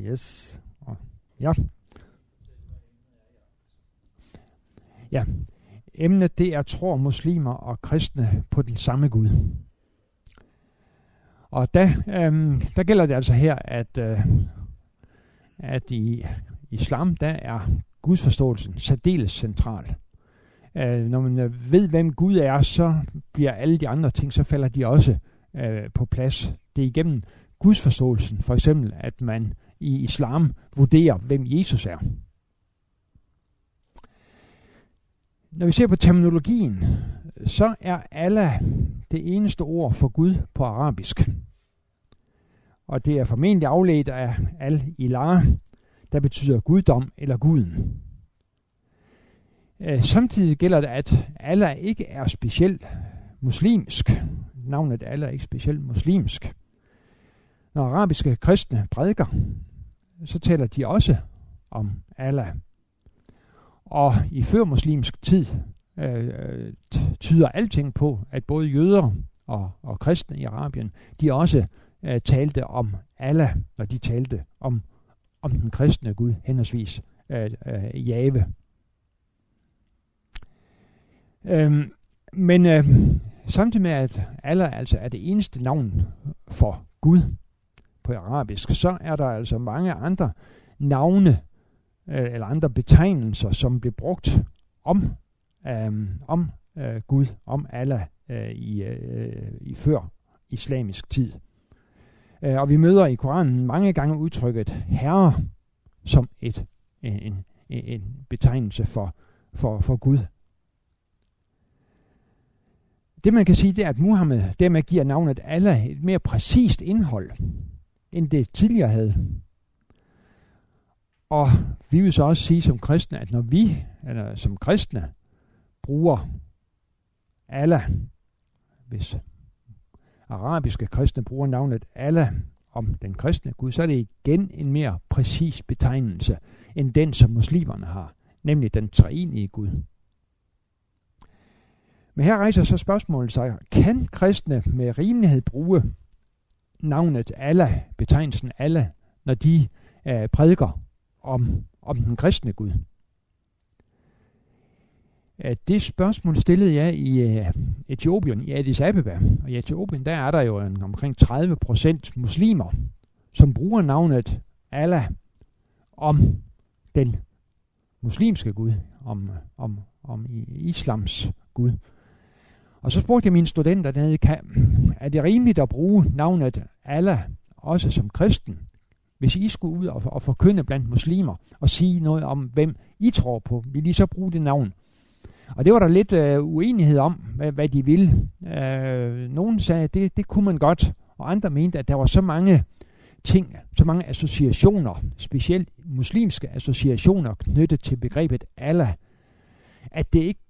Yes. Ja. Ja. Emnet det er tror muslimer og kristne på den samme Gud. Og der, øhm, der gælder det altså her, at, øh, at i islam, der er gudsforståelsen særdeles central. Øh, når man øh, ved, hvem Gud er, så bliver alle de andre ting, så falder de også øh, på plads. Det er igennem gudsforståelsen, for eksempel, at man i islam vurderer, hvem Jesus er. Når vi ser på terminologien, så er Allah det eneste ord for Gud på arabisk. Og det er formentlig afledt af al-ilah, der betyder guddom eller guden. Øh, samtidig gælder det, at Allah ikke er specielt muslimsk. Navnet Allah er ikke specielt muslimsk. Når arabiske kristne prædiker, så taler de også om Allah. Og i før muslimsk tid øh, tyder alting på, at både jøder og, og kristne i Arabien, de også øh, talte om Allah, når de talte om, om den kristne Gud, henholdsvis øh, øh, Jave. Øhm, men øh, samtidig med, at Allah altså er det eneste navn for Gud på arabisk, så er der altså mange andre navne øh, eller andre betegnelser, som blev brugt om, øh, om øh, Gud, om Allah øh, i, øh, i før islamisk tid. Øh, og vi møder i Koranen mange gange udtrykket herre som et, en, en, en betegnelse for, for, for Gud. Det man kan sige, det er, at Muhammed dermed giver navnet Allah et mere præcist indhold, end det tidligere havde. Og vi vil så også sige som kristne, at når vi, eller som kristne, bruger Allah, hvis arabiske kristne bruger navnet Allah om den kristne Gud, så er det igen en mere præcis betegnelse, end den, som muslimerne har, nemlig den treenige Gud. Men her rejser så spørgsmålet sig, kan kristne med rimelighed bruge navnet Allah, betegnelsen Allah, når de øh, prædiker om, om den kristne Gud? Øh, det spørgsmål stillede jeg i øh, Etiopien, i Addis Abeba. Og i Etiopien, der er der jo en, omkring 30 procent muslimer, som bruger navnet Allah om den muslimske Gud, om, om, om islams Gud. Og så spurgte jeg mine studenter dernede, kan, er det rimeligt at bruge navnet Allah også som kristen? Hvis I skulle ud og, og forkynde blandt muslimer og sige noget om, hvem I tror på, vil I så bruge det navn? Og det var der lidt øh, uenighed om, hvad, hvad de ville. Øh, nogen sagde, at det, det kunne man godt, og andre mente, at der var så mange ting, så mange associationer, specielt muslimske associationer knyttet til begrebet Allah, at det ikke,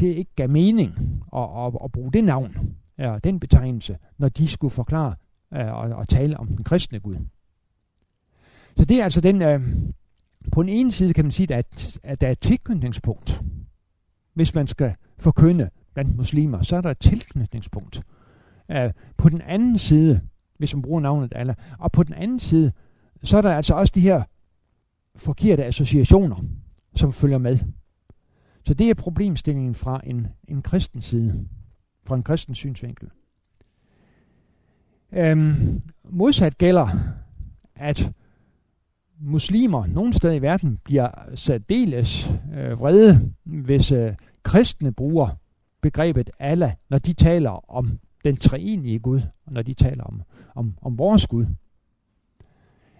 det ikke gav mening at, at, at bruge det navn, ja, den betegnelse, når de skulle forklare øh, og, og tale om den kristne Gud. Så det er altså den, øh, på den ene side kan man sige, at, at der er et tilknytningspunkt hvis man skal forkynde blandt muslimer, så er der et tilknytningspunkt. Uh, på den anden side, hvis man bruger navnet Allah, og på den anden side, så er der altså også de her forkerte associationer, som følger med. Så det er problemstillingen fra en, en kristen side, fra en kristen synsvinkel. Øhm, modsat gælder, at muslimer nogen steder i verden bliver særdeles øh, vrede, hvis øh, kristne bruger begrebet Allah, når de taler om den treenige Gud, og når de taler om, om, om vores Gud.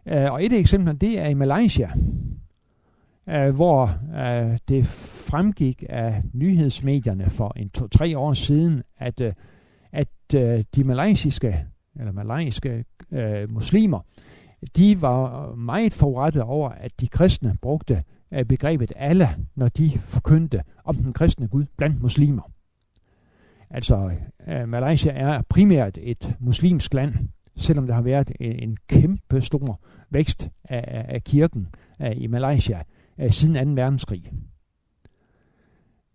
Øh, og et af eksemplerne, det er i Malaysia, øh, hvor øh, det fremgik af nyhedsmedierne for en to-tre år siden, at, øh, at øh, de malaysiske, eller malaysiske øh, muslimer, de var meget forrettet over, at de kristne brugte øh, begrebet Allah, når de forkyndte om den kristne Gud blandt muslimer. Altså, øh, Malaysia er primært et muslimsk land, selvom der har været en, en kæmpe stor vækst af, af kirken uh, i Malaysia øh, siden 2. verdenskrig.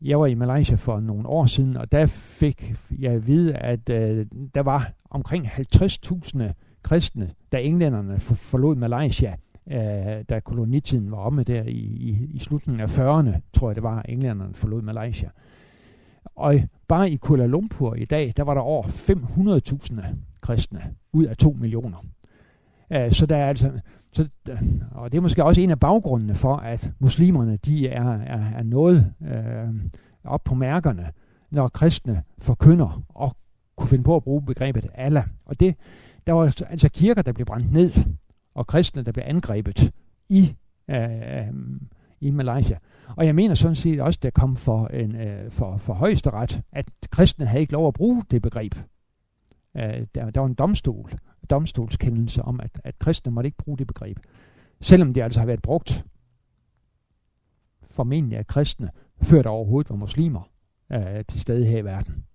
Jeg var i Malaysia for nogle år siden, og der fik jeg at vide, at øh, der var omkring 50.000 kristne, da englænderne forlod Malaysia øh, da kolonitiden var omme der i, i, i slutningen af 40'erne, tror jeg det var, englænderne forlod Malaysia. Og bare i Kuala Lumpur i dag, der var der over 500.000 kristne ud af 2 millioner. Uh, så der er altså, så, og det er måske også en af baggrundene for, at muslimerne de er, er, er noget øh, op på mærkerne, når kristne forkynder og kunne finde på at bruge begrebet Allah. Og det, der var altså kirker, der blev brændt ned, og kristne, der blev angrebet i, øh, i Malaysia. Og jeg mener sådan set også, der kom for, en, øh, for, for højesteret, at kristne havde ikke lov at bruge det begreb. Øh, der, der var en domstol, domstolskendelse om, at, at kristne måtte ikke bruge det begreb. Selvom det altså har været brugt formentlig af kristne, før der overhovedet var muslimer øh, til stede her i verden.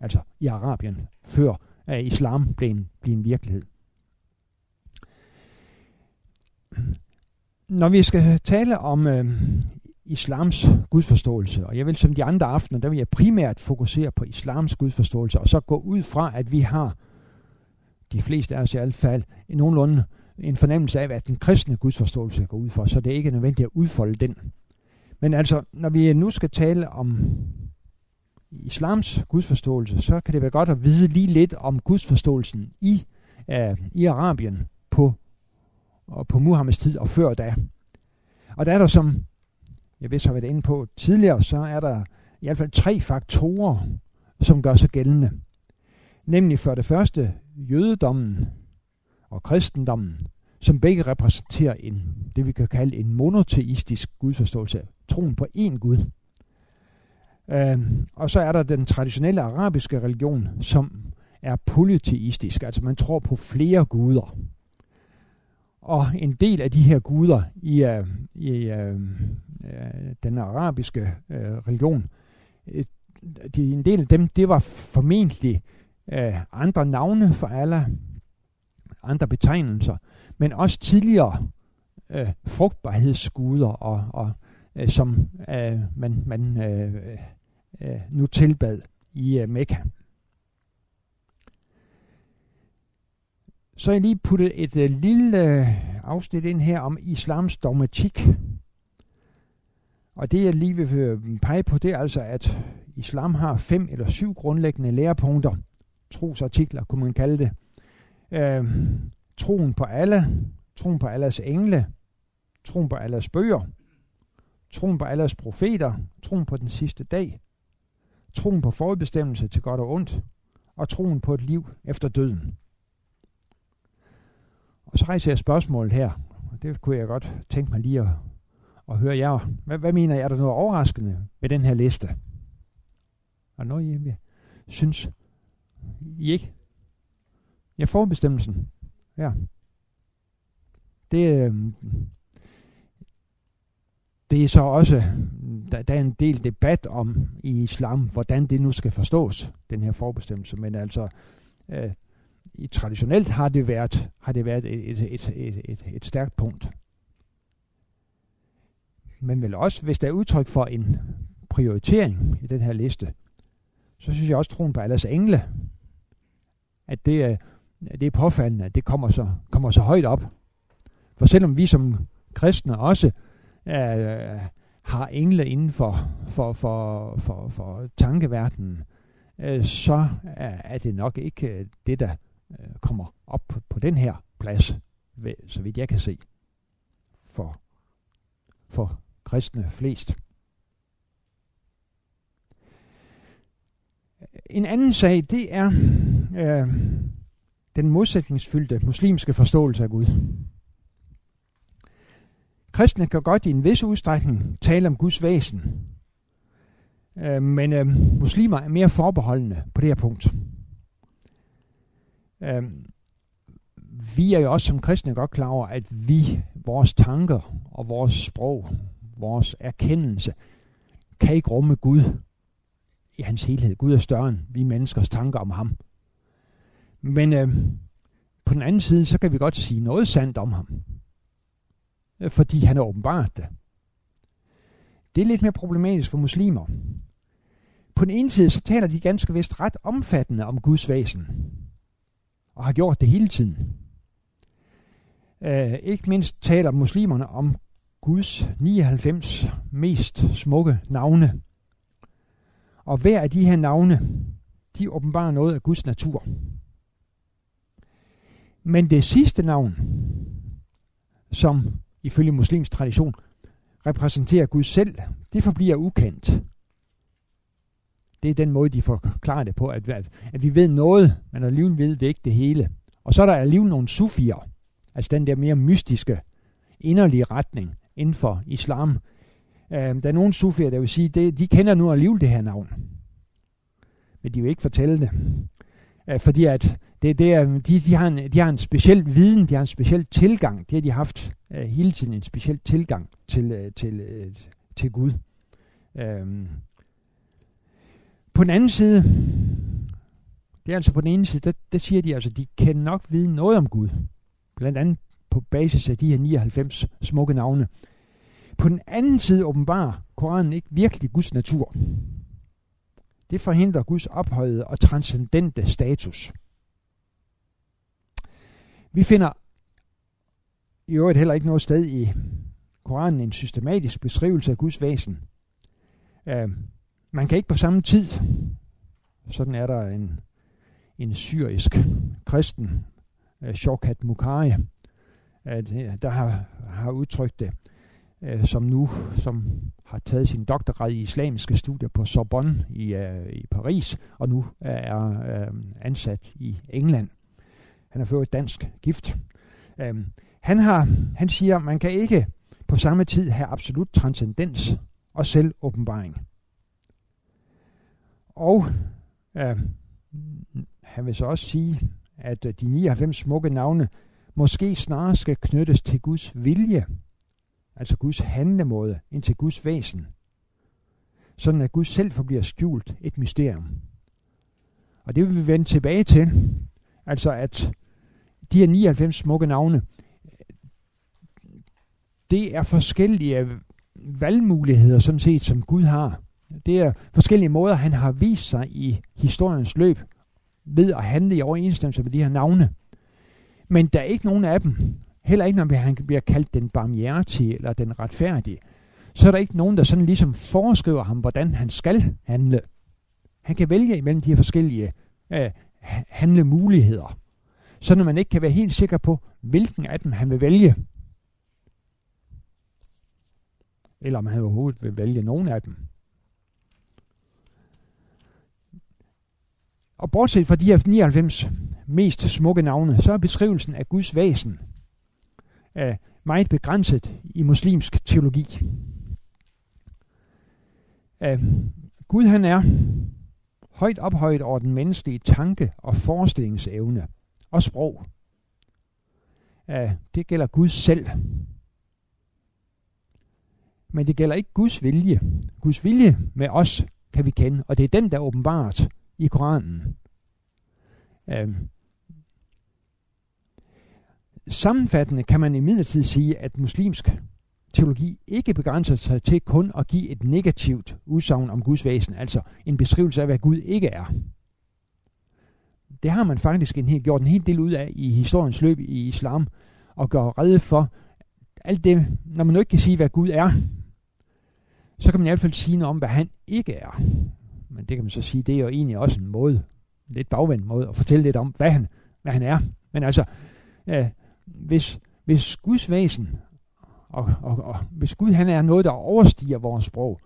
Altså i Arabien, før øh, islam blev en, blev en virkelighed. Når vi skal tale om øh, islams gudsforståelse, og jeg vil som de andre aftener, der vil jeg primært fokusere på islams gudsforståelse, og så gå ud fra, at vi har, de fleste af os i hvert fald, nogenlunde en fornemmelse af, at den kristne gudsforståelse går ud for, så det er ikke nødvendigt at udfolde den. Men altså, når vi nu skal tale om islams gudsforståelse, så kan det være godt at vide lige lidt om gudsforståelsen i, uh, i Arabien på, og på Muhammeds tid og før da. Og der er der, som jeg ved så har været inde på tidligere, så er der i hvert fald tre faktorer, som gør sig gældende. Nemlig for det første jødedommen og kristendommen, som begge repræsenterer en, det vi kan kalde en monoteistisk gudsforståelse, troen på én Gud. Øh, og så er der den traditionelle arabiske religion, som er polyteistisk, altså man tror på flere guder. Og en del af de her guder i, uh, i uh, den arabiske uh, religion, de, en del af dem, det var formentlig øh, andre navne for Allah, andre betegnelser, men også tidligere øh, frugtbarhedsguder, og, og øh, som øh, man, man øh, øh, nu tilbad i øh, Mekka. Så jeg lige puttet et øh, lille øh, afsnit ind her om islams dogmatik. Og det jeg lige vil øh, pege på, det er altså, at islam har fem eller syv grundlæggende lærepunkter. Trosartikler, kunne man kalde det. Øh, troen på Allah, troen på Allahs engle, troen på Allahs bøger, troen på Allahs profeter, troen på den sidste dag, troen på forudbestemmelse til godt og ondt, og troen på et liv efter døden. Og så rejser jeg spørgsmålet her, og det kunne jeg godt tænke mig lige at, at høre jer. Hvad, hvad mener jeg, er der noget overraskende ved den her liste? Og noget, jeg synes, i ikke? Jeg får bestemmelsen. Ja. Det, øh, det er så også, der, der er en del debat om i islam, hvordan det nu skal forstås, den her forbestemmelse. Men altså, øh, i traditionelt har det været, har det været et, et, et, et, et, et stærkt punkt. Men vel også, hvis der er udtryk for en prioritering i den her liste, så synes jeg også, troen på Allahs engle, at det er, det er påfaldende, at det kommer så, kommer så højt op. For selvom vi som kristne også øh, har engle inden for, for, for, for, for tankeverdenen, øh, så er, det nok ikke det, der øh, kommer op på, den her plads, så vidt jeg kan se, for, for kristne flest. En anden sag, det er øh, den modsætningsfyldte muslimske forståelse af Gud. Kristne kan godt i en vis udstrækning tale om Guds væsen, øh, men øh, muslimer er mere forbeholdende på det her punkt. Øh, vi er jo også som kristne godt klar over, at vi, vores tanker og vores sprog, vores erkendelse, kan ikke rumme Gud i hans helhed. Gud er større end vi menneskers tanker om ham. Men øh, på den anden side, så kan vi godt sige noget sandt om ham. Øh, fordi han er åbenbart det. Det er lidt mere problematisk for muslimer. På den ene side, så taler de ganske vist ret omfattende om Guds væsen og har gjort det hele tiden. Øh, ikke mindst taler muslimerne om Guds 99 mest smukke navne. Og hver af de her navne, de åbenbarer noget af Guds natur. Men det sidste navn, som ifølge muslims tradition repræsenterer Gud selv, det forbliver ukendt. Det er den måde, de forklarer det på, at, at vi ved noget, men alligevel ved vi ikke det hele. Og så er der alligevel nogle sufier, altså den der mere mystiske, inderlige retning inden for islam. Øh, der er nogle sufier, der vil sige, det, de kender nu alligevel det her navn. Men de vil ikke fortælle det. Øh, fordi at det, det er, de, de, har en, de har en speciel viden, de har en speciel tilgang. Det har de haft øh, hele tiden, en speciel tilgang til, øh, til, øh, til Gud. Øhm. på den anden side, det er altså på den ene side, der, der siger de altså, de kan nok vide noget om Gud. Blandt andet på basis af de her 99 smukke navne. På den anden side åbenbarer Koranen ikke virkelig Guds natur. Det forhindrer Guds ophøjede og transcendente status. Vi finder i øvrigt heller ikke noget sted i Koranen en systematisk beskrivelse af Guds væsen. Uh, man kan ikke på samme tid, sådan er der en, en syrisk kristen, øh, uh, Shokat Mukhari, uh, øh, der har, har udtrykt det, uh, som nu, som har taget sin doktorgrad i islamiske studier på Sorbonne i, uh, i Paris, og nu er uh, ansat i England. Han er fået dansk gift. Øhm, han, har, han siger, man kan ikke på samme tid have absolut transcendens og selvåbenbaring. Og øh, han vil så også sige, at øh, de 99 smukke navne måske snarere skal knyttes til Guds vilje, altså Guds handlemåde, end til Guds væsen. Sådan at Gud selv forbliver skjult et mysterium. Og det vil vi vende tilbage til. Altså at de her 99 smukke navne, det er forskellige valgmuligheder, sådan set, som Gud har. Det er forskellige måder, han har vist sig i historiens løb ved at handle i overensstemmelse med de her navne. Men der er ikke nogen af dem, heller ikke når han bliver kaldt den barmhjertige eller den retfærdige, så er der ikke nogen, der sådan ligesom foreskriver ham, hvordan han skal handle. Han kan vælge imellem de her forskellige øh, handlemuligheder, så når man ikke kan være helt sikker på, hvilken af dem han vil vælge. Eller om han overhovedet vil vælge nogen af dem. Og bortset fra de her 99 mest smukke navne, så er beskrivelsen af Guds væsen af meget begrænset i muslimsk teologi. Uh, Gud han er højt ophøjet over den menneskelige tanke og forestillingsevne og sprog. Uh, det gælder Gud selv. Men det gælder ikke Guds vilje. Guds vilje med os kan vi kende, og det er den, der er åbenbart i Koranen. Øhm. Sammenfattende kan man imidlertid sige, at muslimsk teologi ikke begrænser sig til kun at give et negativt udsagn om Guds væsen, altså en beskrivelse af, hvad Gud ikke er. Det har man faktisk en, gjort en hel del ud af i historiens løb i islam, og gør redde for alt det, når man nu ikke kan sige, hvad Gud er, så kan man i hvert fald sige noget om, hvad han ikke er. Men det kan man så sige, det er jo egentlig også en måde, lidt bagvendt måde, at fortælle lidt om, hvad han, hvad han er. Men altså, øh, hvis, hvis Guds væsen, og, og, og hvis Gud han er noget, der overstiger vores sprog,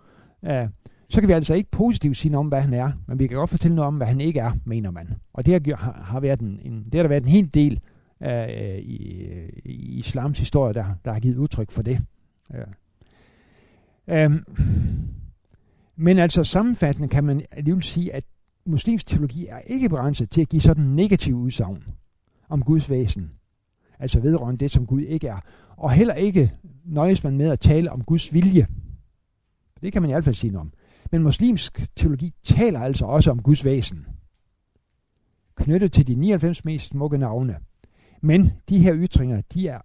øh, så kan vi altså ikke positivt sige noget om, hvad han er, men vi kan godt fortælle noget om, hvad han ikke er, mener man. Og det har, har, været en, en, det har der været en hel del øh, i, øh, i islams historie, der, der har givet udtryk for det. Ja. Øhm, men altså sammenfattende kan man alligevel sige, at muslimsk teologi er ikke begrænset til at give sådan negativ udsagn om Guds væsen. Altså vedrørende det, som Gud ikke er. Og heller ikke nøjes man med at tale om Guds vilje. Det kan man i hvert fald sige noget om. Men muslimsk teologi taler altså også om Guds væsen. Knyttet til de 99 mest smukke navne. Men de her ytringer, de er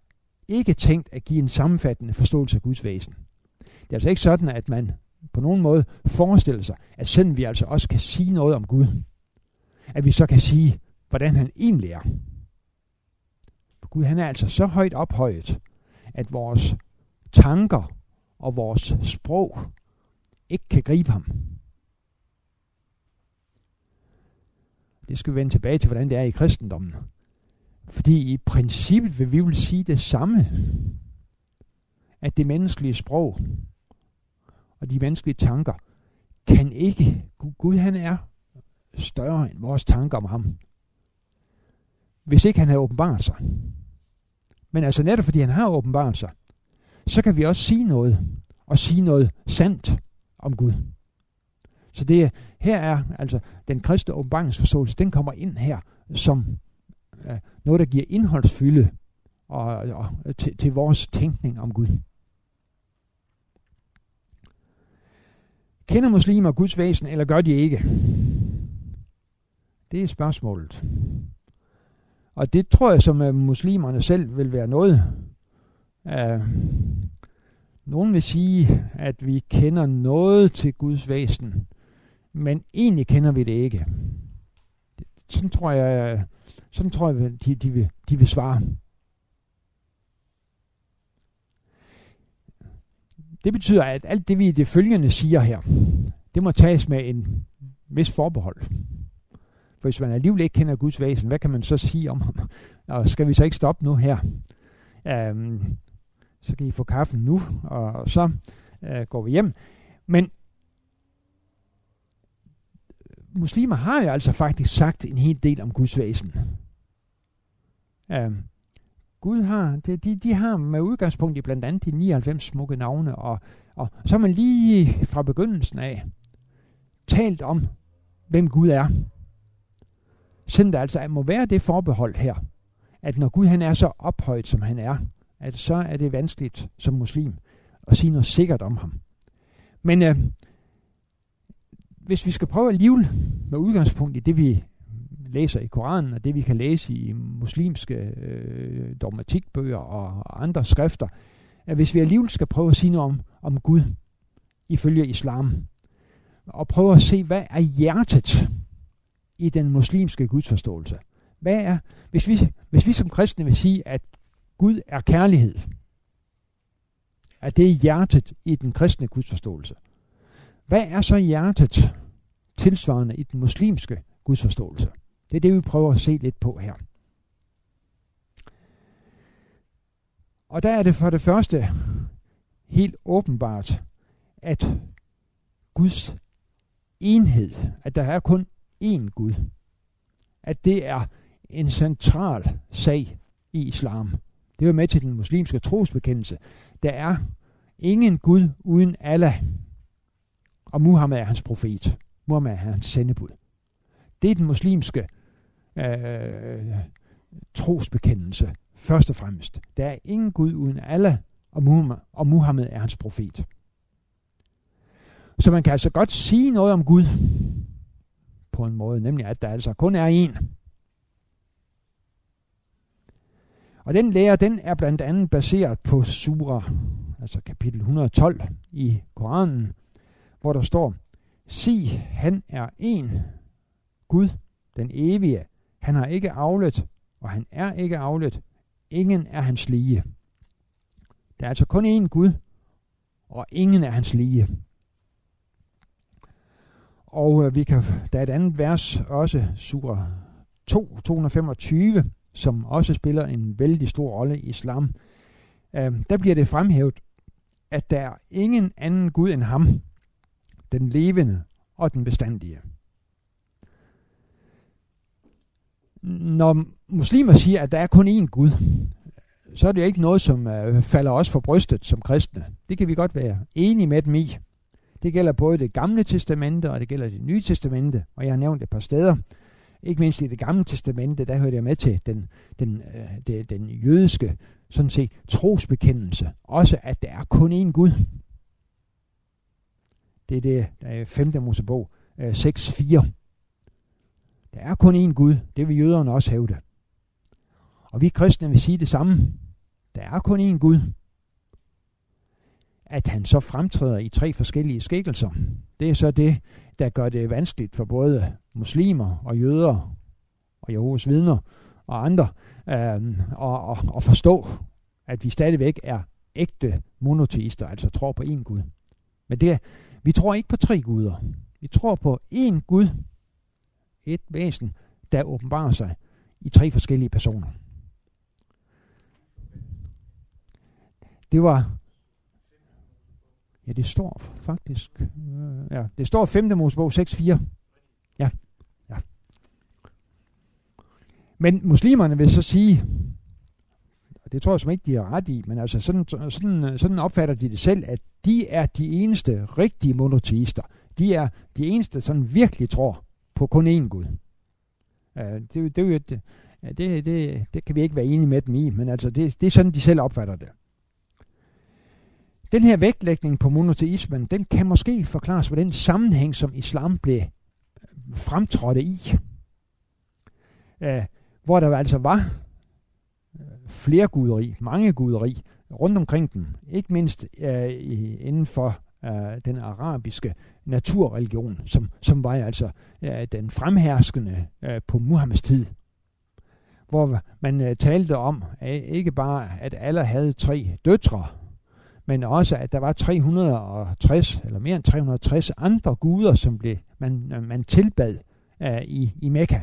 ikke tænkt at give en sammenfattende forståelse af Guds væsen. Det er altså ikke sådan, at man på nogen måde forestiller sig, at selvom vi altså også kan sige noget om Gud, at vi så kan sige, hvordan han egentlig er. Gud han er altså så højt ophøjet, at vores tanker og vores sprog ikke kan gribe ham. Det skal vi vende tilbage til, hvordan det er i kristendommen. Fordi i princippet vil vi vil sige det samme, at det menneskelige sprog og de menneskelige tanker kan ikke, Gud han er større end vores tanker om ham, hvis ikke han havde åbenbart sig. Men altså netop fordi han har åbenbart sig, så kan vi også sige noget, og sige noget sandt om Gud. Så det her er altså den kristne åbenbaringsforståelse, den kommer ind her som øh, noget, der giver indholdsfylde og, og, øh, til, til vores tænkning om Gud. Kender muslimer Guds væsen, eller gør de ikke? Det er spørgsmålet. Og det tror jeg, som uh, muslimerne selv vil være noget. Uh, nogen vil sige, at vi kender noget til Guds væsen, men egentlig kender vi det ikke. Sådan tror jeg, sådan tror jeg de, de, vil, de vil svare. Det betyder, at alt det, vi i det følgende siger her, det må tages med en vis forbehold. For hvis man alligevel ikke kender Guds væsen, hvad kan man så sige om ham? Og skal vi så ikke stoppe nu her? Um, så kan I få kaffen nu, og så øh, går vi hjem. Men muslimer har jo altså faktisk sagt en hel del om Guds væsen. Øh, Gud har, det, de, de har med udgangspunkt i blandt andet de 99 smukke navne, og, og så har man lige fra begyndelsen af talt om, hvem Gud er. Sådan der altså må være det forbehold her, at når Gud han er så ophøjet, som han er, at så er det vanskeligt som muslim at sige noget sikkert om ham. Men øh, hvis vi skal prøve at leve med udgangspunkt i det, vi læser i Koranen, og det vi kan læse i muslimske øh, dogmatikbøger og andre skrifter, at hvis vi alligevel skal prøve at sige noget om, om Gud ifølge islam, og prøve at se, hvad er hjertet i den muslimske gudsforståelse? Hvad er, hvis vi, hvis vi som kristne vil sige, at Gud er kærlighed, at det er hjertet i den kristne gudsforståelse, hvad er så hjertet tilsvarende i den muslimske gudsforståelse? Det er det, vi prøver at se lidt på her. Og der er det for det første helt åbenbart, at Guds enhed, at der er kun én Gud, at det er en central sag i islam. Det er med til den muslimske trosbekendelse. Der er ingen Gud uden Allah. Og Muhammed er hans profet. Muhammed er hans sendebud. Det er den muslimske øh, trosbekendelse, først og fremmest. Der er ingen Gud uden Allah, og Muhammed, og Muhammed er hans profet. Så man kan altså godt sige noget om Gud på en måde, nemlig at der altså kun er én. Og den lære, den er blandt andet baseret på Sura, altså kapitel 112 i Koranen, hvor der står, Sig, han er en Gud, den evige, han har ikke aflet, og han er ikke aflet. Ingen er hans lige. Der er altså kun én Gud, og ingen er hans lige. Og øh, vi kan, der er et andet vers, også Surah 2, 225, som også spiller en vældig stor rolle i islam. Øh, der bliver det fremhævet, at der er ingen anden Gud end ham, den levende og den bestandige. når muslimer siger, at der er kun én Gud, så er det ikke noget, som øh, falder os for brystet som kristne. Det kan vi godt være enige med dem i. Det gælder både det gamle testamente, og det gælder det nye testamente, og jeg har nævnt et par steder. Ikke mindst i det gamle testamente, der hørte jeg med til den, den, øh, det, den jødiske sådan set, trosbekendelse. Også at der er kun én Gud. Det er det, der er 5. Mosebog øh, 6.4. Der er kun én Gud, det vil jøderne også hævde. Og vi kristne vil sige det samme. Der er kun én Gud. At han så fremtræder i tre forskellige skikkelser, det er så det, der gør det vanskeligt for både muslimer og jøder og Jehovas vidner og andre, øh, og, og, og forstå, at vi stadigvæk er ægte monoteister, altså tror på én Gud. Men det, vi tror ikke på tre guder. Vi tror på én Gud, et væsen, der åbenbarer sig i tre forskellige personer. Det var Ja, det står faktisk. Øh, ja, det står 5. Mosebog 6.4. Ja, ja. Men muslimerne vil så sige, og det tror jeg som ikke, de har ret i, men altså sådan, sådan, sådan opfatter de det selv, at de er de eneste rigtige monoteister. De er de eneste, som virkelig tror på kun én Gud. Ja, det, det, det, det, det, det kan vi ikke være enige med dem i, men altså det, det er sådan, de selv opfatter det. Den her vægtlægning på monoteismen, den kan måske forklares ved den sammenhæng, som islam blev fremtrådte i. øh, hvor der altså var øh, flere guderi, mange guderi rundt omkring dem. Ikke mindst øh, inden for øh, den arabiske naturreligion, som, som var altså øh, den fremherskende øh, på Muhammeds tid. Hvor man øh, talte om, øh, ikke bare at alle havde tre døtre, men også at der var 360 eller mere end 360 andre guder, som blev, man, øh, man tilbad uh, i, i Mekka.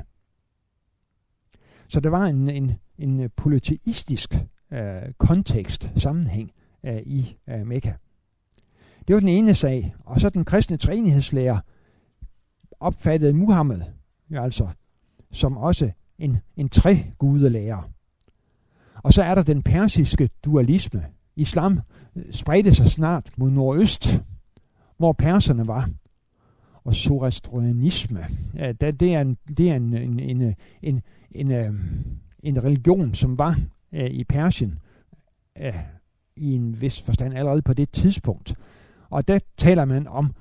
Så der var en, en, en polyteistisk uh, øh, kontekst, sammenhæng uh, i uh, Mekka. Det var den ene sag. Og så den kristne træenighedslærer opfattede Muhammed ja, altså som også en, en tre-gudelærer. Og så er der den persiske dualisme, Islam spredte sig snart mod nordøst, hvor perserne var. Og zoroastrianisme, det er en, det er en, en, en, en, en, øhm, en religion, som var øh, i Persien øh, i en vis forstand allerede på det tidspunkt. Og der taler man om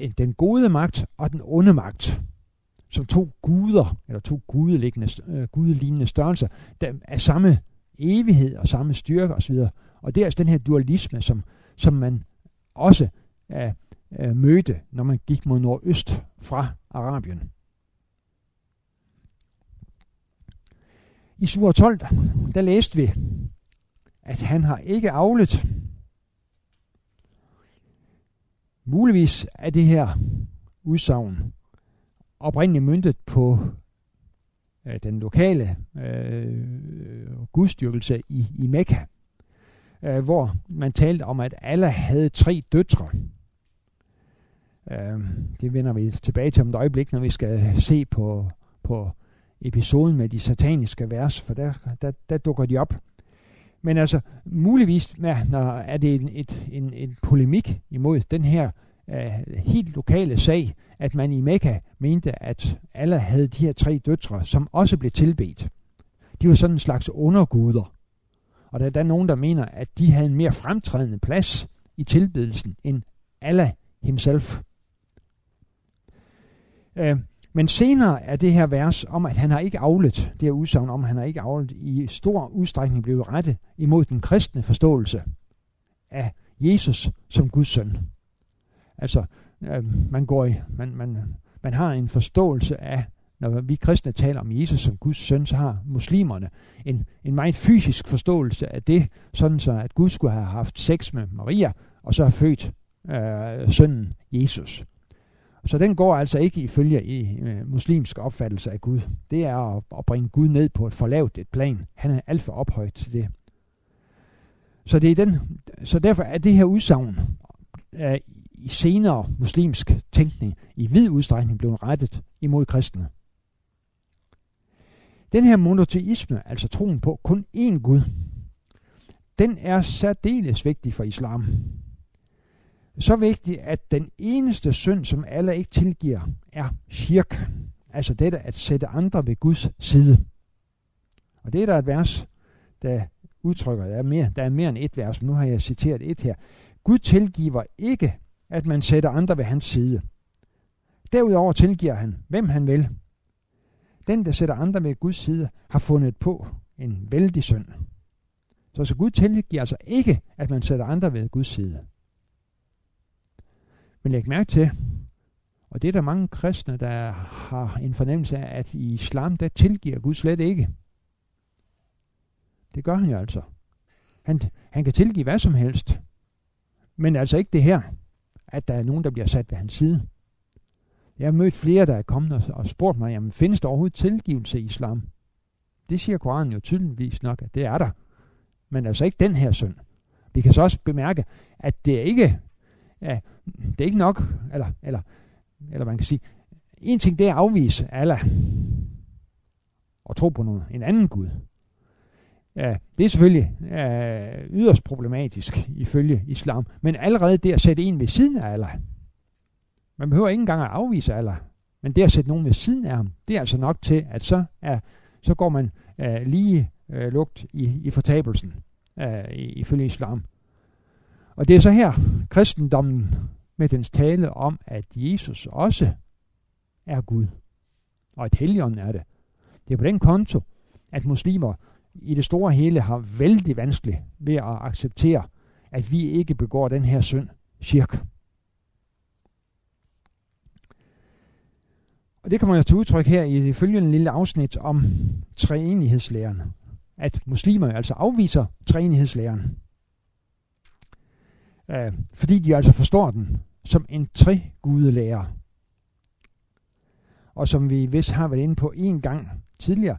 øh, den gode magt og den onde magt som to guder, eller to gudelignende størrelser, der er samme evighed og samme styrke osv. Og det er altså den her dualisme, som, som man også uh, øh, mødte, når man gik mod nordøst fra Arabien. I sur 12, der læste vi, at han har ikke avlet. Muligvis er det her udsagn oprindeligt myndet på øh, den lokale øh, gudstyrkelse i, i Mekka øh, hvor man talte om, at alle havde tre døtre. Øh, det vender vi tilbage til om et øjeblik, når vi skal se på, på episoden med de sataniske vers, for der, der, der dukker de op. Men altså, muligvis ja, når er det en, et, en, en polemik imod den her øh, helt lokale sag, at man i Mekka mente, at alle havde de her tre døtre, som også blev tilbedt. De var sådan en slags underguder. Og der, der er nogen, der mener, at de havde en mere fremtrædende plads i tilbedelsen end Allah himself. Øh, men senere er det her vers om, at han har ikke aflet, det her udsagn om, at han har ikke aflet, i stor udstrækning blevet rettet imod den kristne forståelse af Jesus som Guds søn. Altså, øh, man går i, man, man, man har en forståelse af når vi kristne taler om Jesus som Guds søn, så har muslimerne en, en meget fysisk forståelse af det, sådan så at Gud skulle have haft sex med Maria, og så har født øh, sønnen Jesus. Så den går altså ikke ifølge i øh, muslimsk opfattelse af Gud. Det er at, at bringe Gud ned på et forlavt et plan. Han er alt for ophøjt til det. Så, det er den, så derfor er det her udsagn øh, i senere muslimsk tænkning i vid udstrækning blevet rettet imod kristne. Den her monoteisme, altså troen på kun én Gud, den er særdeles vigtig for islam. Så vigtigt, at den eneste synd, som alle ikke tilgiver, er shirk. Altså dette at sætte andre ved Guds side. Og det er der et vers, der udtrykker, der er mere, der er mere end et vers, men nu har jeg citeret et her. Gud tilgiver ikke, at man sætter andre ved hans side. Derudover tilgiver han, hvem han vil, den, der sætter andre ved Guds side, har fundet på en vældig synd. Så, så Gud tilgiver altså ikke, at man sætter andre ved Guds side. Men læg mærke til, og det er der mange kristne, der har en fornemmelse af, at i islam, der tilgiver Gud slet ikke. Det gør han jo altså. Han, han kan tilgive hvad som helst. Men altså ikke det her, at der er nogen, der bliver sat ved hans side. Jeg har mødt flere, der er kommet og, og spurgt mig, jamen findes der overhovedet tilgivelse i islam? Det siger Koranen jo tydeligvis nok, at det er der. Men altså ikke den her synd. Vi kan så også bemærke, at det er ikke, ja, det er ikke nok, eller, eller, eller man kan sige, en ting det er at afvise Allah og tro på noget, en anden Gud. Ja, det er selvfølgelig ja, yderst problematisk ifølge islam, men allerede det at sætte en ved siden af Allah, man behøver ikke engang at afvise Allah, men det at sætte nogen ved siden af ham, det er altså nok til, at så, er, så går man uh, lige uh, lugt i, i fortabelsen uh, ifølge islam. Og det er så her kristendommen med dens tale om, at Jesus også er Gud, og at helligånden er det. Det er på den konto, at muslimer i det store hele har vældig vanskeligt ved at acceptere, at vi ikke begår den her synd, shirk. Og det kommer jeg til udtryk her i det følgende lille afsnit om treenighedslæren. At muslimer altså afviser treenighedslæren. Øh, fordi de altså forstår den som en tregudelærer. Og som vi vist har været inde på en gang tidligere,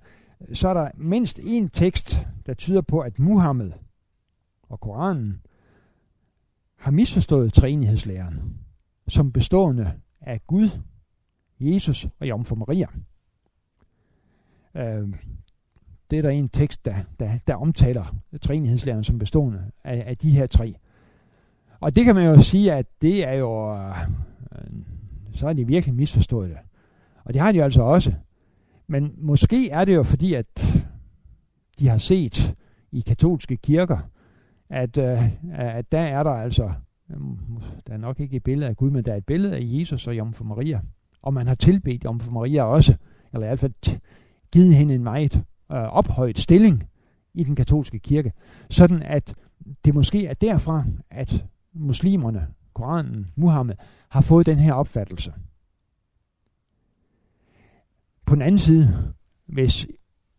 så er der mindst en tekst, der tyder på, at Muhammed og Koranen har misforstået treenighedslæren som bestående af Gud, Jesus og Jomfru Maria. Øh, det er der en tekst, der, der, der omtaler treenighedslæren som bestående af, af de her tre. Og det kan man jo sige, at det er jo, øh, så har de virkelig misforstået det. Og det har de altså også. Men måske er det jo fordi, at de har set i katolske kirker, at, øh, at der er der altså, øh, der er nok ikke et billede af Gud, men der er et billede af Jesus og Jomfru Maria. Og man har tilbedt Jomfru Maria også, eller i hvert fald givet hende en meget øh, ophøjet stilling i den katolske kirke. Sådan at det måske er derfra, at muslimerne, Koranen, Muhammed, har fået den her opfattelse. På den anden side, hvis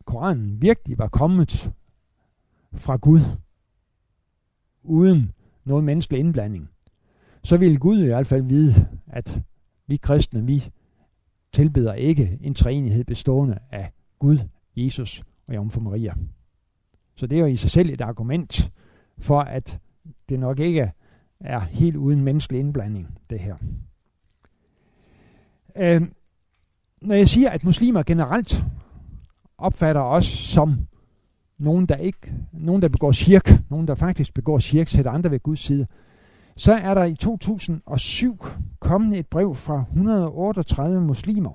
Koranen virkelig var kommet fra Gud, uden noget menneskelig indblanding, så ville Gud i hvert fald vide, at vi kristne, vi tilbeder ikke en træenighed bestående af Gud, Jesus og Jomfru Maria. Så det er jo i sig selv et argument for, at det nok ikke er helt uden menneskelig indblanding, det her. Øh, når jeg siger, at muslimer generelt opfatter os som nogen, der ikke, nogen, der begår shirk, nogen, der faktisk begår shirk, sætter andre ved Guds side, så er der i 2007 kommet et brev fra 138 muslimer.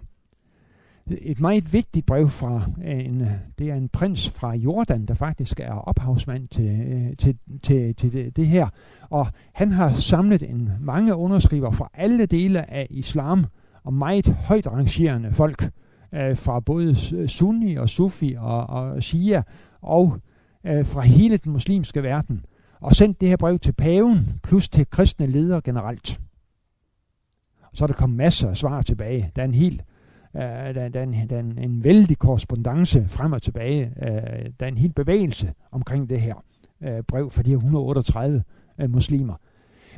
Et meget vigtigt brev fra øh, en, øh, det er en prins fra Jordan, der faktisk er ophavsmand til, øh, til, til, til det, det her. Og han har samlet en mange underskriver fra alle dele af islam, og meget højt rangerende folk øh, fra både sunni og sufi og, og shia og øh, fra hele den muslimske verden og sendt det her brev til paven plus til kristne ledere generelt. Så er der kommet masser af svar tilbage. Der er en helt øh, der, der, er en, der er en, en vældig korrespondence frem og tilbage. Øh, der er en helt bevægelse omkring det her øh, brev for de her 138 øh, muslimer.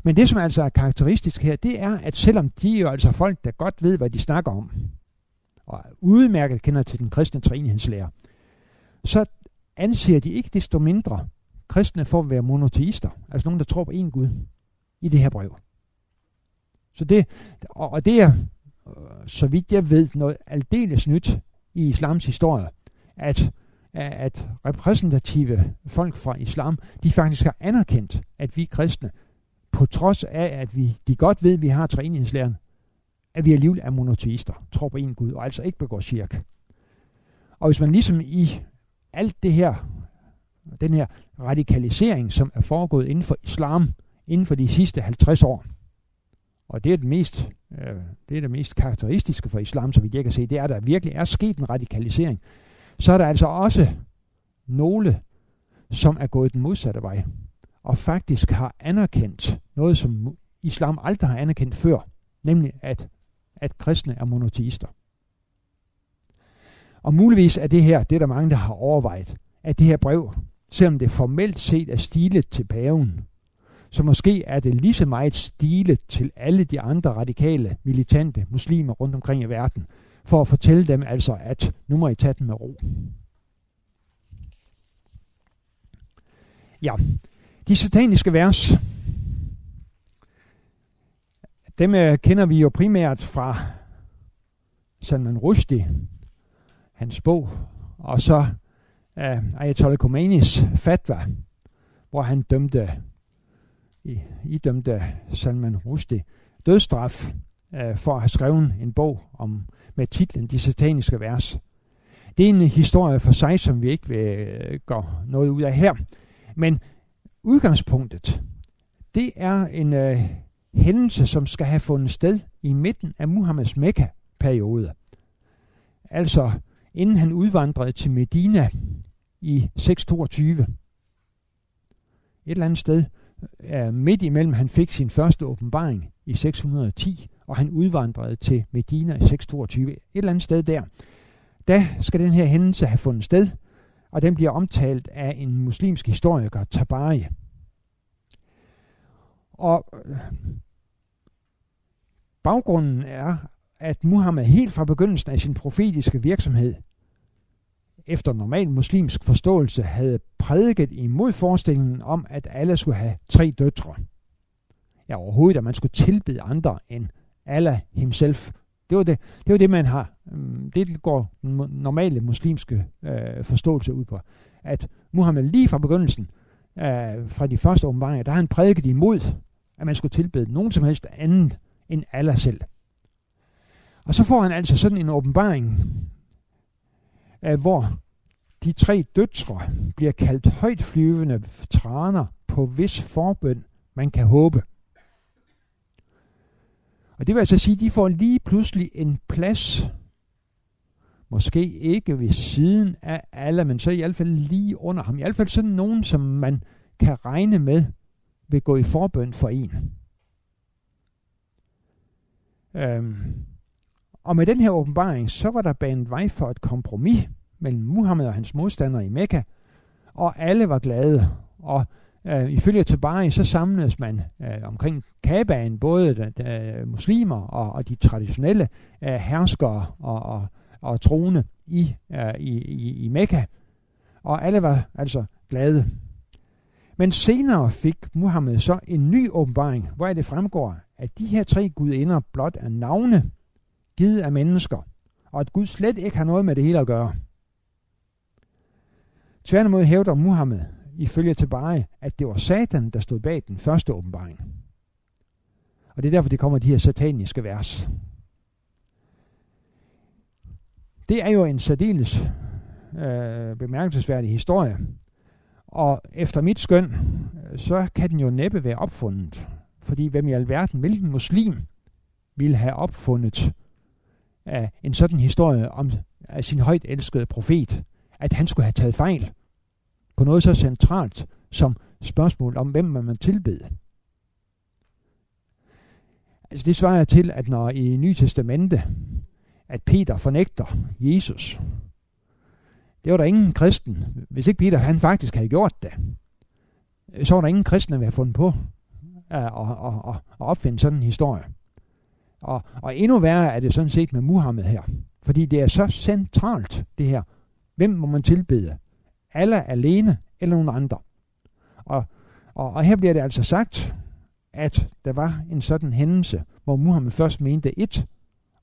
Men det, som altså er karakteristisk her, det er, at selvom de er jo altså folk, der godt ved, hvad de snakker om, og udmærket kender til den kristne træenighedslære, så anser de ikke desto mindre kristne for at være monoteister, altså nogen, der tror på én Gud, i det her brev. Så det, og det er, Øh, så vidt jeg ved, noget aldeles nyt i islams historie, at, at repræsentative folk fra islam, de faktisk har anerkendt, at vi kristne på trods af, at vi, de godt ved, at vi har træningslæren, at vi alligevel er monoteister, tror på en Gud, og altså ikke begår shirk. Og hvis man ligesom i alt det her, den her radikalisering, som er foregået inden for islam, inden for de sidste 50 år, og det er det mest, øh, det er det mest karakteristiske for islam, så vidt jeg kan se, det er, at der virkelig er sket en radikalisering. Så er der altså også nogle, som er gået den modsatte vej og faktisk har anerkendt noget, som islam aldrig har anerkendt før, nemlig at, at kristne er monoteister. Og muligvis er det her, det er der mange, der har overvejet, at det her brev selvom det formelt set er stilet til paven. Så måske er det lige så meget stile til alle de andre radikale, militante muslimer rundt omkring i verden, for at fortælle dem altså, at nu må I tage den med ro. Ja, de sataniske vers, dem øh, kender vi jo primært fra Salman Rushdie, hans bog, og så uh, Ayatollah Khomeinis fatwa, hvor han dømte, idømte Salman Rushdie dødstraf øh, for at have skrevet en bog om med titlen De sataniske vers. Det er en historie for sig, som vi ikke vil øh, gå noget ud af her. Men udgangspunktet, det er en øh, hændelse, som skal have fundet sted i midten af Muhammeds Mekka-periode. Altså inden han udvandrede til Medina i 622. Et eller andet sted er midt imellem han fik sin første åbenbaring i 610, og han udvandrede til Medina i 622. Et eller andet sted der. Da skal den her hændelse have fundet sted, og den bliver omtalt af en muslimsk historiker, Tabari. Og øh, baggrunden er, at Muhammed helt fra begyndelsen af sin profetiske virksomhed, efter normal muslimsk forståelse, havde prædiket imod forestillingen om, at alle skulle have tre døtre. Ja, overhovedet, at man skulle tilbede andre end Allah himself. Det var det, det, var det man har. Mm, det går den normale muslimske øh, forståelse ud på. At Muhammed lige fra begyndelsen, øh, fra de første åbenbaringer, der har han prædiket imod, at man skulle tilbede nogen som helst andet end Allah selv. Og så får han altså sådan en åbenbaring, hvor de tre døtre bliver kaldt højtflyvende traner på vis forbøn, man kan håbe. Og det vil altså sige, at de får lige pludselig en plads, måske ikke ved siden af alle, men så i hvert fald lige under ham. I hvert fald sådan nogen, som man kan regne med vil gå i forbøn for en. Øhm, og med den her åbenbaring, så var der banet vej for et kompromis mellem Muhammed og hans modstandere i Mekka, og alle var glade. Og øh, ifølge Tabari, så samledes man øh, omkring Kabaen, både de, de, muslimer og, og de traditionelle øh, herskere og, og, og troende i, øh, i, i, i Mekka. Og alle var altså glade. Men senere fik Muhammed så en ny åbenbaring, hvor det fremgår, at de her tre gudinder blot er navne, givet af mennesker, og at Gud slet ikke har noget med det hele at gøre. Tværtimod hævder Muhammed, ifølge Tabari, at det var Satan, der stod bag den første åbenbaring. Og det er derfor, det kommer de her sataniske vers. Det er jo en særdeles øh, bemærkelsesværdig historie. Og efter mit skøn, så kan den jo næppe være opfundet. Fordi hvem i alverden, hvilken muslim ville have opfundet af en sådan historie om af sin højt elskede profet, at han skulle have taget fejl på noget så centralt som spørgsmål om, hvem man tilbede. Altså det svarer til, at når i Nye Testamente, at Peter fornægter Jesus, det var der ingen kristen, hvis ikke Peter han faktisk havde gjort det, så var der ingen kristne, der havde fundet på øh, at, at, at, at opfinde sådan en historie. Og, og endnu værre er det sådan set med Muhammed her. Fordi det er så centralt, det her. Hvem må man tilbede? Allah alene eller nogen andre? Og, og, og her bliver det altså sagt, at der var en sådan hændelse, hvor Muhammed først mente et,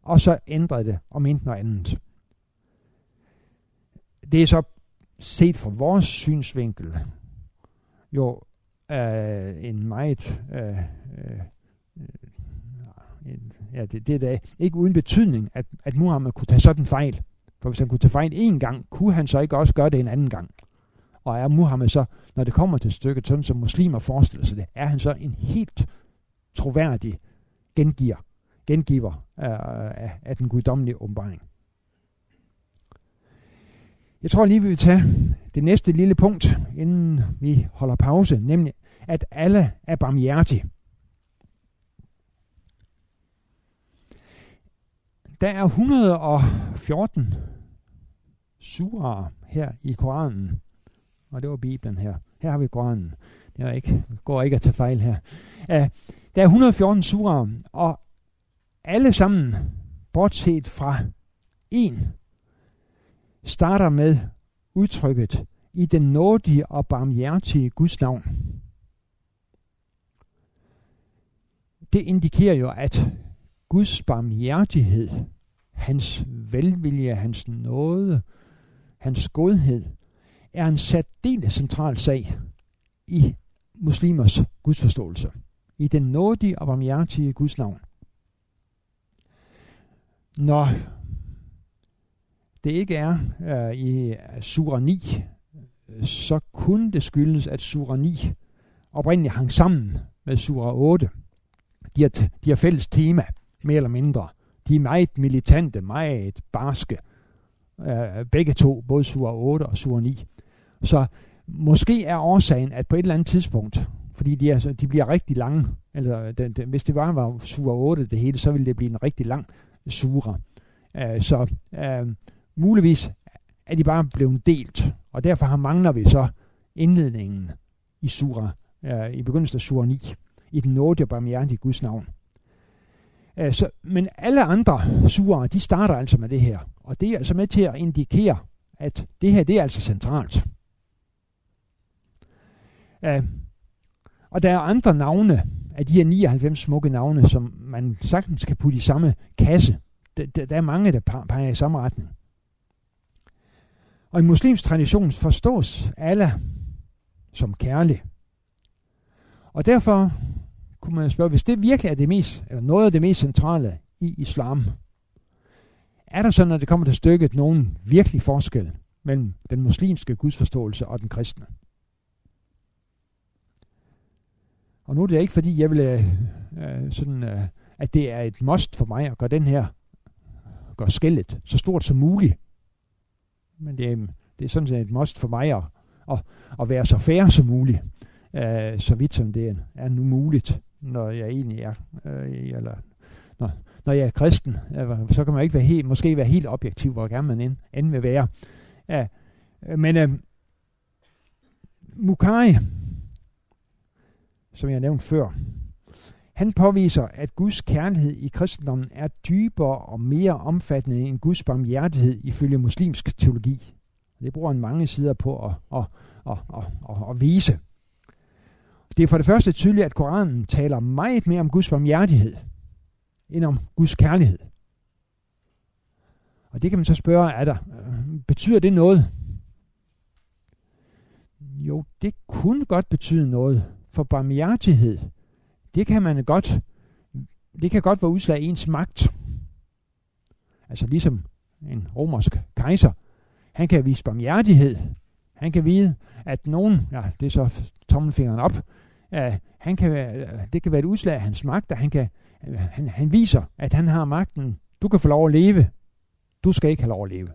og så ændrede det og mente noget andet. Det er så set fra vores synsvinkel jo øh, en meget øh, øh, ja, det, det er da ikke uden betydning, at, at Muhammed kunne tage sådan fejl. For hvis han kunne tage fejl en gang, kunne han så ikke også gøre det en anden gang? Og er Muhammed så, når det kommer til stykket, sådan som muslimer forestiller sig det, er han så en helt troværdig gengiver, gengiver øh, af, af den guddommelige åbenbaring. Jeg tror lige, vi vil tage det næste lille punkt, inden vi holder pause, nemlig at alle er barmhjertige. Der er 114 surer her i Koranen, og det var Bibelen her. Her har vi Koranen. Det er ikke, går ikke at tage fejl her. Uh, der er 114 surer, og alle sammen, bortset fra en, starter med udtrykket i den nådige og barmhjertige Guds navn. Det indikerer jo, at Guds barmhjertighed, hans velvilje, hans nåde, hans godhed, er en særdeles central sag i muslimers gudsforståelse. I den nådige og barmhjertige Guds navn. Når det ikke er øh, i sura 9, så kunne det skyldes, at sura 9 oprindeligt hang sammen med sura 8. De har, de har fælles tema, mere eller mindre. De er meget militante, meget barske. Øh, begge to, både sura 8 og sura 9. Så måske er årsagen, at på et eller andet tidspunkt, fordi de, er, de bliver rigtig lange, altså den, den, hvis det bare var sura 8 det hele, så ville det blive en rigtig lang sura. Øh, så øh, muligvis er de bare blevet delt, og derfor har mangler vi så indledningen i sura, øh, i begyndelsen af sura 9, i den nåde og barmhjertige Guds navn. Øh, så, men alle andre surer, de starter altså med det her, og det er altså med til at indikere, at det her, det er altså centralt. Uh, og der er andre navne af de her 99 smukke navne, som man sagtens kan putte i samme kasse. Der, der, der er mange, der peger i samme retning. Og i muslims tradition forstås Allah som kærlig. Og derfor kunne man spørge, hvis det virkelig er det mest, eller noget af det mest centrale i islam, er der så, når det kommer til stykket, nogen virkelig forskel mellem den muslimske gudsforståelse og den kristne? Og nu er det ikke, fordi jeg vil øh, øh sådan, øh, at det er et must for mig at gøre den her, gøre skældet så stort som muligt. Men det er, det er sådan set et must for mig at, at, at være så fair som muligt, øh, så vidt som det er nu muligt, når jeg egentlig er, øh, eller når, når jeg er kristen, øh, så kan man ikke være helt, måske være helt objektiv, hvor gerne man end, end vil være. Ja, øh, men øh, Mukai, som jeg nævnte før, han påviser, at Guds kærlighed i kristendommen er dybere og mere omfattende end Guds barmhjertighed ifølge muslimsk teologi. Det bruger han mange sider på at, at, at, at, at, at vise. Det er for det første tydeligt, at Koranen taler meget mere om Guds barmhjertighed, end om Guds kærlighed. Og det kan man så spørge, er der, øh, betyder det noget? Jo, det kunne godt betyde noget, for barmhjertighed det kan man godt, det kan godt være udslag af ens magt. Altså ligesom en romersk kejser. Han kan vise barmhjertighed. Han kan vide, at nogen, ja, det er så tommelfingeren op, at han kan, øh, det kan være et udslag af hans magt, at han, kan, øh, han, han viser, at han har magten. Du kan få lov at leve. Du skal ikke have lov at leve.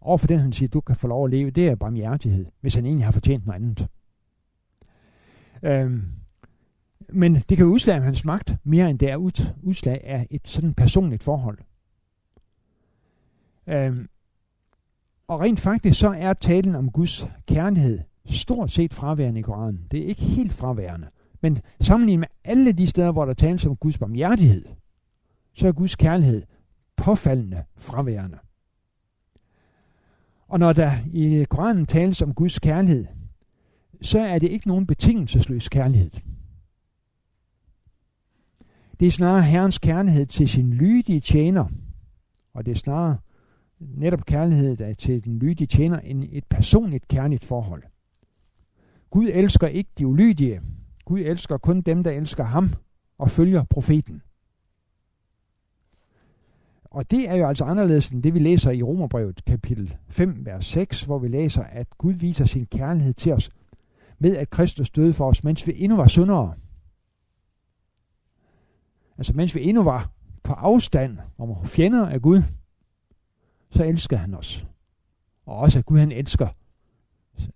Og for den, han siger, du kan få lov at leve, det er barmhjertighed, hvis han egentlig har fortjent noget andet. Øhm, men det kan jo udslag af hans magt, mere end det er ud, udslag af et sådan personligt forhold. Øhm, og rent faktisk så er talen om Guds kærlighed stort set fraværende i Koranen. Det er ikke helt fraværende. Men sammenlignet med alle de steder, hvor der tales om Guds barmhjertighed, så er Guds kærlighed påfaldende fraværende. Og når der i Koranen tales om Guds kærlighed, så er det ikke nogen betingelsesløs kærlighed. Det er snarere Herrens kærlighed til sin lydige tjener, og det er snarere netop kærlighed til den lydige tjener end et personligt kærligt forhold. Gud elsker ikke de ulydige. Gud elsker kun dem, der elsker ham og følger profeten. Og det er jo altså anderledes end det, vi læser i Romerbrevet kapitel 5, vers 6, hvor vi læser, at Gud viser sin kærlighed til os ved, at Kristus døde for os, mens vi endnu var syndere. Altså mens vi endnu var på afstand og fjender af Gud, så elsker han os. Og også at Gud han elsker.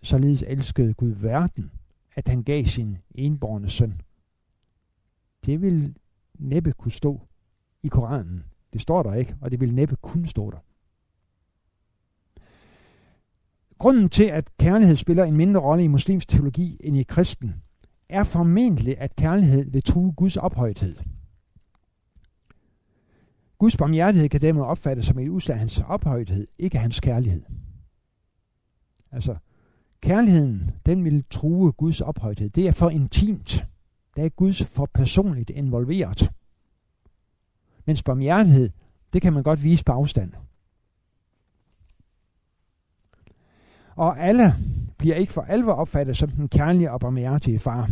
Således elskede Gud verden, at han gav sin enborne søn. Det vil næppe kunne stå i Koranen. Det står der ikke, og det vil næppe kunne stå der. Grunden til, at kærlighed spiller en mindre rolle i muslims teologi end i kristen, er formentlig, at kærlighed vil true Guds ophøjthed. Guds barmhjertighed kan dermed opfattes som et udslag af hans ophøjthed, ikke hans kærlighed. Altså, kærligheden, den vil true Guds ophøjthed. Det er for intimt. Det er Guds for personligt involveret. Mens barmhjertighed, det kan man godt vise på afstand. Og alle bliver ikke for alvor opfattet som den kærlige og barmhjertige far.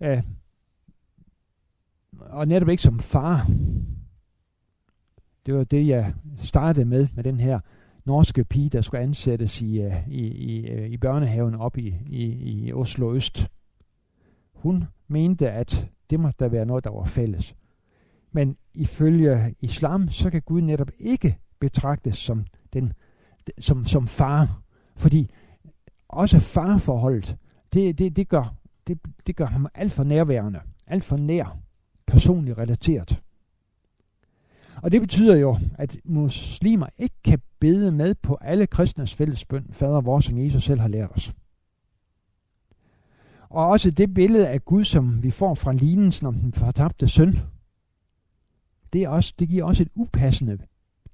Uh, og netop ikke som far. Det var det, jeg startede med, med den her norske pige, der skulle ansættes i, uh, i, i, uh, i børnehaven op i, i, i Oslo Øst. Hun mente, at det måtte der være noget, der var fælles. Men ifølge islam, så kan Gud netop ikke betragtes som, den, som, som far. Fordi også farforholdet, det, det, det, gør, det, det gør ham alt for nærværende, alt for nær, personligt relateret. Og det betyder jo, at muslimer ikke kan bede med på alle kristnes fællesbøn, fader vores, som Jesus selv har lært os. Og også det billede af Gud, som vi får fra lignelsen om den fortabte søn, det, er også, det giver også et upassende,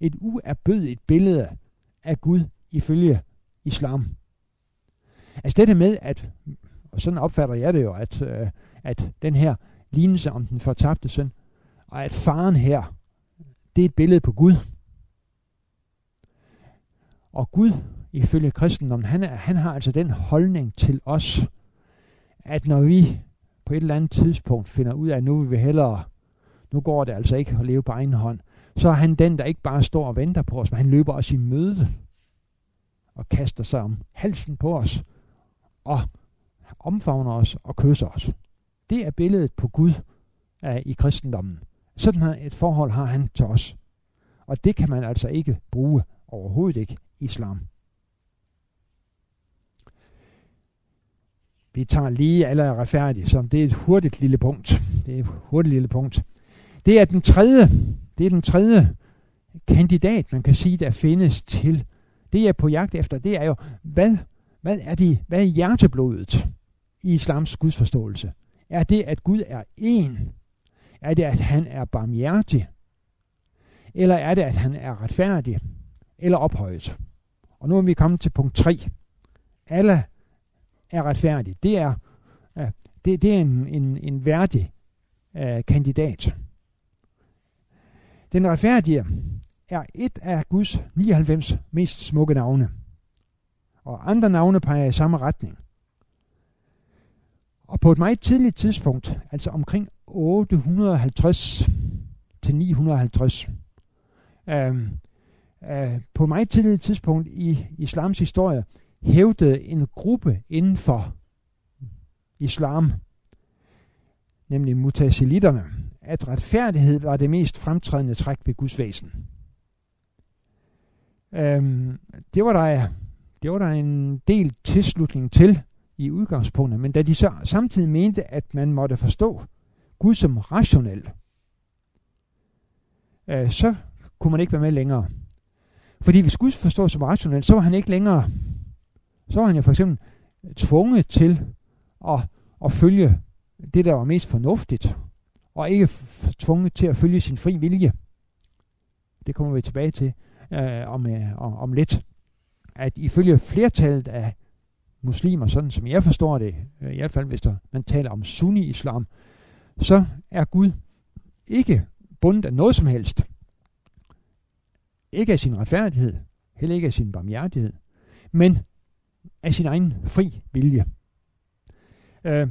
et uerbødigt billede af Gud ifølge islam. Altså det med, at, og sådan opfatter jeg det jo, at, øh, at den her lignelse om den fortabte søn, og at faren her, det er et billede på Gud. Og Gud, ifølge kristendommen, han, er, han har altså den holdning til os, at når vi på et eller andet tidspunkt finder ud af, at nu vil vi hellere, nu går det altså ikke at leve på egen hånd, så er han den, der ikke bare står og venter på os, men han løber os i møde og kaster sig om halsen på os og omfavner os og kysser os. Det er billedet på Gud uh, i kristendommen. Sådan et forhold har han til os. Og det kan man altså ikke bruge overhovedet ikke islam. Vi tager lige alle er retfærdige, så det er et hurtigt lille punkt. Det er et hurtigt lille punkt. Det er den tredje, det er den tredje kandidat, man kan sige, der findes til. Det jeg er på jagt efter, det er jo, hvad, hvad, er, de, hvad er hjerteblodet i islams gudsforståelse? Er det, at Gud er en? Er det, at han er barmhjertig? Eller er det, at han er retfærdig? Eller ophøjet? Og nu er vi kommet til punkt 3. Alle er retfærdige. Det er, det, det er en, en, en værdig uh, kandidat. Den retfærdige er et af Guds 99 mest smukke navne. Og andre navne peger i samme retning. Og på et meget tidligt tidspunkt, altså omkring 850 til 950, øh, øh, på et meget tidligt tidspunkt i islams historie, hævdede en gruppe inden for islam, nemlig mutasilitterne, at retfærdighed var det mest fremtrædende træk ved Guds væsen. Øhm, det, var der, det var der en del tilslutning til i udgangspunktet, men da de så samtidig mente, at man måtte forstå Gud som rationel, øh, så kunne man ikke være med længere. Fordi hvis Gud forstår som rationel, så var han ikke længere, så var han jo for eksempel tvunget til at, at følge det, der var mest fornuftigt, og ikke tvunget til at følge sin fri vilje. Det kommer vi tilbage til øh, om, øh, om lidt. At ifølge flertallet af muslimer, sådan som jeg forstår det, øh, i hvert fald hvis der, man taler om sunni-islam, så er Gud ikke bundet af noget som helst. Ikke af sin retfærdighed, heller ikke af sin barmhjertighed, men af sin egen fri vilje. Øh,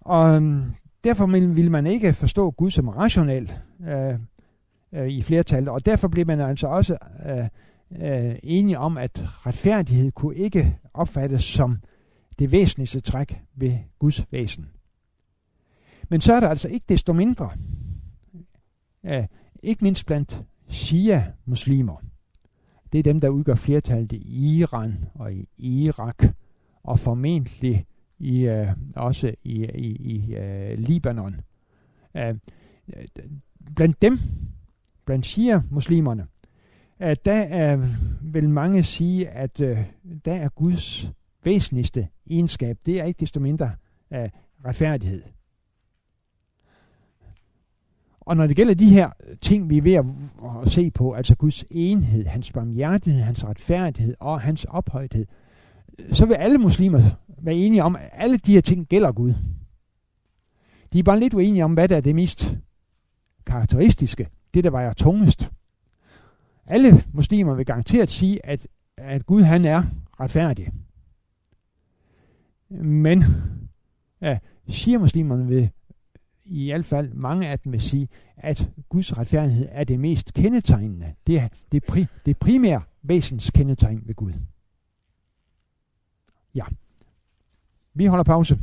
og øhm, derfor vil man ikke forstå Gud som rationel øh, øh, i flertallet, og derfor bliver man altså også øh, øh, enige om, at retfærdighed kunne ikke opfattes som det væsentligste træk ved Guds væsen. Men så er der altså ikke desto mindre, øh, ikke mindst blandt Shia-muslimer, det er dem, der udgør flertallet i Iran og i Irak, og formentlig i, øh, også i, i, i øh, Libanon. Øh, blandt dem, blandt Shia-muslimerne, at der er, vil mange sige, at øh, der er Guds væsentligste egenskab, det er ikke desto mindre øh, retfærdighed. Og når det gælder de her øh, ting, vi er ved at, at se på, altså Guds enhed, hans barmhjertighed, hans retfærdighed og hans ophøjthed, øh, så vil alle muslimer være enige om, at alle de her ting gælder Gud. De er bare lidt uenige om, hvad der er det mest karakteristiske, det der vejer tungest. Alle muslimer vil garanteret sige, at, at Gud han er retfærdig. Men ja, shia-muslimerne vil i hvert fald mange af dem vil sige, at Guds retfærdighed er det mest kendetegnende. Det er det, pri, det primære væsens kendetegn ved Gud. Ja. Vi holder pause.